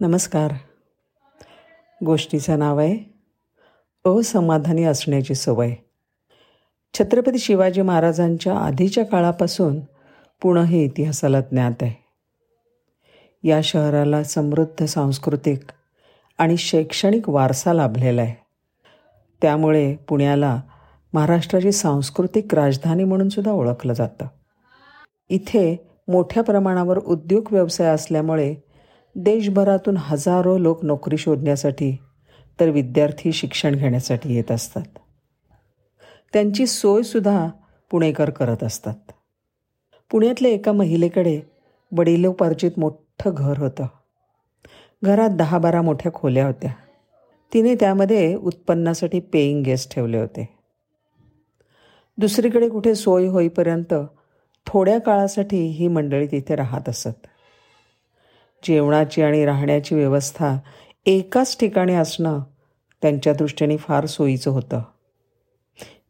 नमस्कार. गोष्टीचं नाव आहे असमाधानी असण्याची सवय. छत्रपती शिवाजी महाराजांच्या आधीच्या काळापासून पुणे हे इतिहासाला ज्ञात आहे. या शहराला समृद्ध सांस्कृतिक आणि शैक्षणिक वारसा लाभलेला आहे. त्यामुळे पुण्याला महाराष्ट्राची सांस्कृतिक राजधानी म्हणून सुद्धा ओळखलं जातं. इथे मोठ्या प्रमाणावर उद्योग व्यवसाय असल्यामुळे देशभरातून हजारो लोक नोकरी शोधण्यासाठी तर विद्यार्थी शिक्षण घेण्यासाठी येत असतात. त्यांची सोयसुद्धा पुणेकर करत असतात. पुण्यातल्या एका महिलेकडे वडिलोपार्जित मोठं घर होतं. घरात दहा बारा मोठ्या खोल्या होत्या. तिने त्यामध्ये उत्पन्नासाठी पेईंग गेस्ट ठेवले होते. दुसरीकडे कुठे सोय होईपर्यंत थोड्या काळासाठी ही मंडळी तिथे राहत असत. जेवणाची आणि राहण्याची व्यवस्था एकाच ठिकाणी असणं त्यांच्या दृष्टीने फार सोयीचं होतं.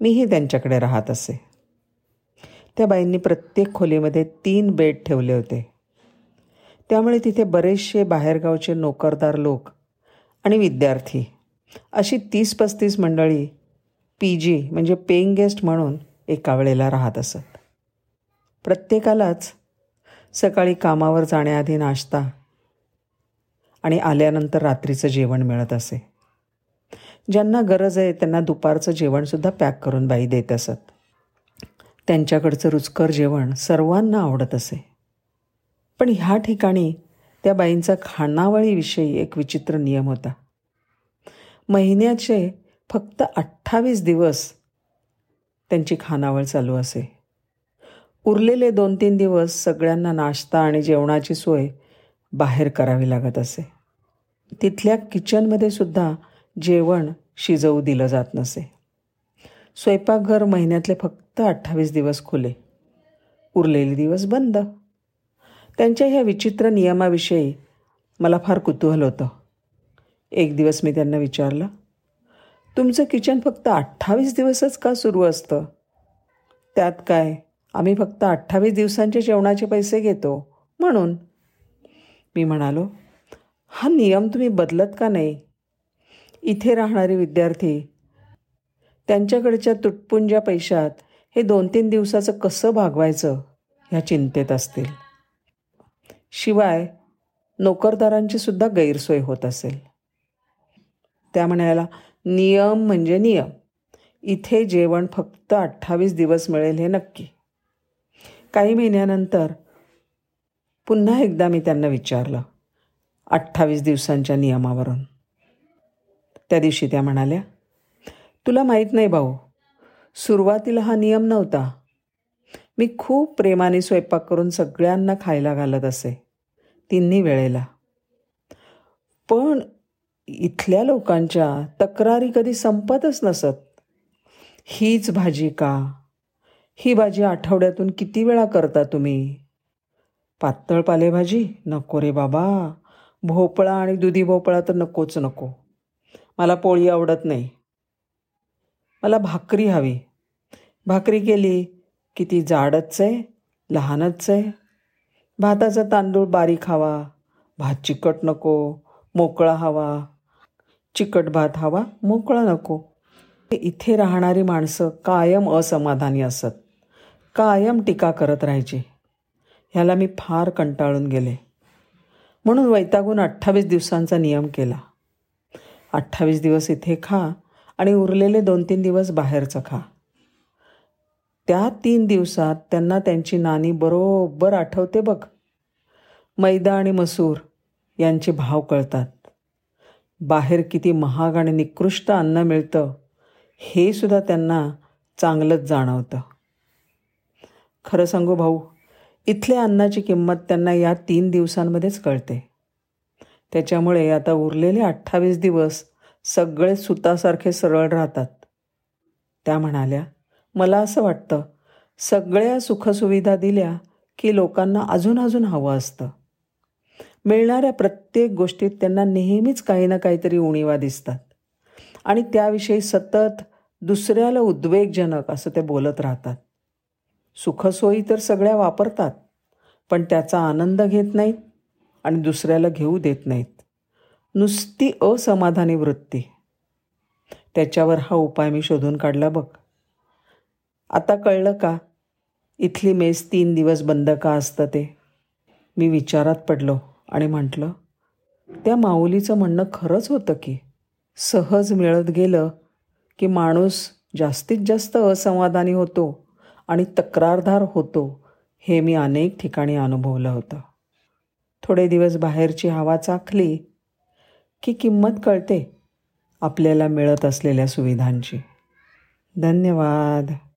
मीही त्यांच्याकडे राहत असे. त्या बाईंनी प्रत्येक खोलीमध्ये तीन बेड ठेवले होते. त्यामुळे तिथे बरेचसे बाहेरगावचे नोकरदार लोक आणि विद्यार्थी अशी तीस पस्तीस मंडळी पी जी म्हणजे पेईंग गेस्ट म्हणून एका वेळेला राहत असत. प्रत्येकालाच सकाळी कामावर जाण्याआधी नाश्ता आणि आल्यानंतर रात्रीचं जेवण मिळत असे. ज्यांना गरज आहे त्यांना दुपारचं जेवणसुद्धा पॅक करून बाई देत असत. त्यांच्याकडचं रुचकर जेवण सर्वांना आवडत असे. पण ह्या ठिकाणी त्या बाईंचा खानावळीविषयी एक विचित्र नियम होता. महिन्याचे फक्त अठ्ठावीस दिवस त्यांची खानावळ चालू असे. उरलेले दोन तीन दिवस सगळ्यांना नाश्ता आणि जेवणाची सोय बाहेर करावी लागत असे. तिथल्या किचनमध्ये सुद्धा जेवण शिजवू दिलं जात नसे. स्वयंपाकघर महिन्यातले फक्त अठ्ठावीस दिवस खुले. उरलेले दिवस बंद. त्यांच्या ह्या विचित्र नियमाविषयी मला फार कुतूहल होतं. एक दिवस मी त्यांना विचारलं तुमचं किचन फक्त अठ्ठावीस दिवसच का सुरू असतं? त्यात काय आम्ही फक्त अठ्ठावीस दिवसांच्या जेवणाचे पैसे घेतो म्हणून मी म्हणालो हा नियम तुम्ही बदलत का नाही? इथे राहणारे विद्यार्थी त्यांच्याकडच्या तुटपुंज्या पैशात हे दोन तीन दिवसाचं कसं भागवायचं ह्या चिंतेत असतील. शिवाय नोकरदारांची सुद्धा गैरसोय होत असेल. त्या म्हणायला नियम म्हणजे नियम. इथे जेवण फक्त अठ्ठावीस दिवस मिळेल हे नक्की. काही महिन्यानंतर पुन्हा एकदा मी त्यांना विचारलं अठ्ठावीस दिवसांच्या नियमावरून. त्या दिवशी त्या म्हणाल्या तुला माहीत नाही भाऊ सुरुवातीला हा नियम नव्हता. मी खूप प्रेमाने स्वयंपाक करून सगळ्यांना खायला घालत असे तिन्ही वेळेला. पण इथल्या लोकांच्या तक्रारी कधी संपतच नसत. हीच भाजी का? ही भाजी आठवड्यातून किती वेळा करता तुम्ही? पातळ पालेभाजी? नको रे बाबा. भोपळा आणि दुधी भोपळा तर नकोच नको. मला पोळी आवडत नाही. मला भाकरी हवी. भाकरी केली की ती जाडच आहे लहानच आहे. भाताचा तांदूळ बारीक हवा. भात चिकट नको मोकळा हवा. चिकट भात हवा मोकळा नको. इथे राहणारी माणसं कायम असमाधानी असत. कायम टीका करत राहायची. ह्याला मी फार कंटाळून गेले. म्हणून वैतागून अठ्ठावीस दिवसांचा नियम केला. अठ्ठावीस दिवस इथे खा आणि उरलेले दोन तीन दिवस बाहेरचं खा. त्या तीन दिवसात त्यांना त्यांची नानी बरोबर आठवते बघ. मैदा आणि मसूर यांचे भाव कळतात. बाहेर किती महाग आणि निकृष्ट अन्न मिळतं हे सुद्धा त्यांना चांगलंच जाणवतं. खरं सांगू भाऊ इथल्या अन्नाची किंमत त्यांना या तीन दिवसांमध्येच कळते. त्याच्यामुळे आता उरलेले अठ्ठावीस दिवस सगळे सुतासारखे सरळ राहतात. त्या म्हणाल्या मला असं वाटतं सगळ्या सुखसुविधा दिल्या की लोकांना अजून अजून हवं असतं. मिळणाऱ्या प्रत्येक गोष्टीत त्यांना नेहमीच काही ना काहीतरी उणीवा दिसतात. आणि त्याविषयी सतत दुसऱ्याला उद्वेगजनक असं ते बोलत राहतात. सुखसोयी तर सगळ्या वापरतात पण त्याचा आनंद घेत नाहीत आणि दुसऱ्याला घेऊ देत नाहीत. नुसती असमाधानी वृत्ती. त्याच्यावर हा उपाय मी शोधून काढला बघ. आता कळलं का? इथली मेस तीन दिवस बंद का असतं ते? मी विचारात पडलो आणि म्हटलं त्या माऊलीचं म्हणणं खरंच होतं की? सहज मिळत गेलं की माणूस जास्तीत जास्त असमाधानी होतो आणि तक्रारदार होतो हे मी अनेक ठिकाणी अनुभवलं होतं. थोडे दिवस बाहेरची हवा चाखली की किंमत कळते आपल्याला मिळत असलेल्या सुविधांची. धन्यवाद.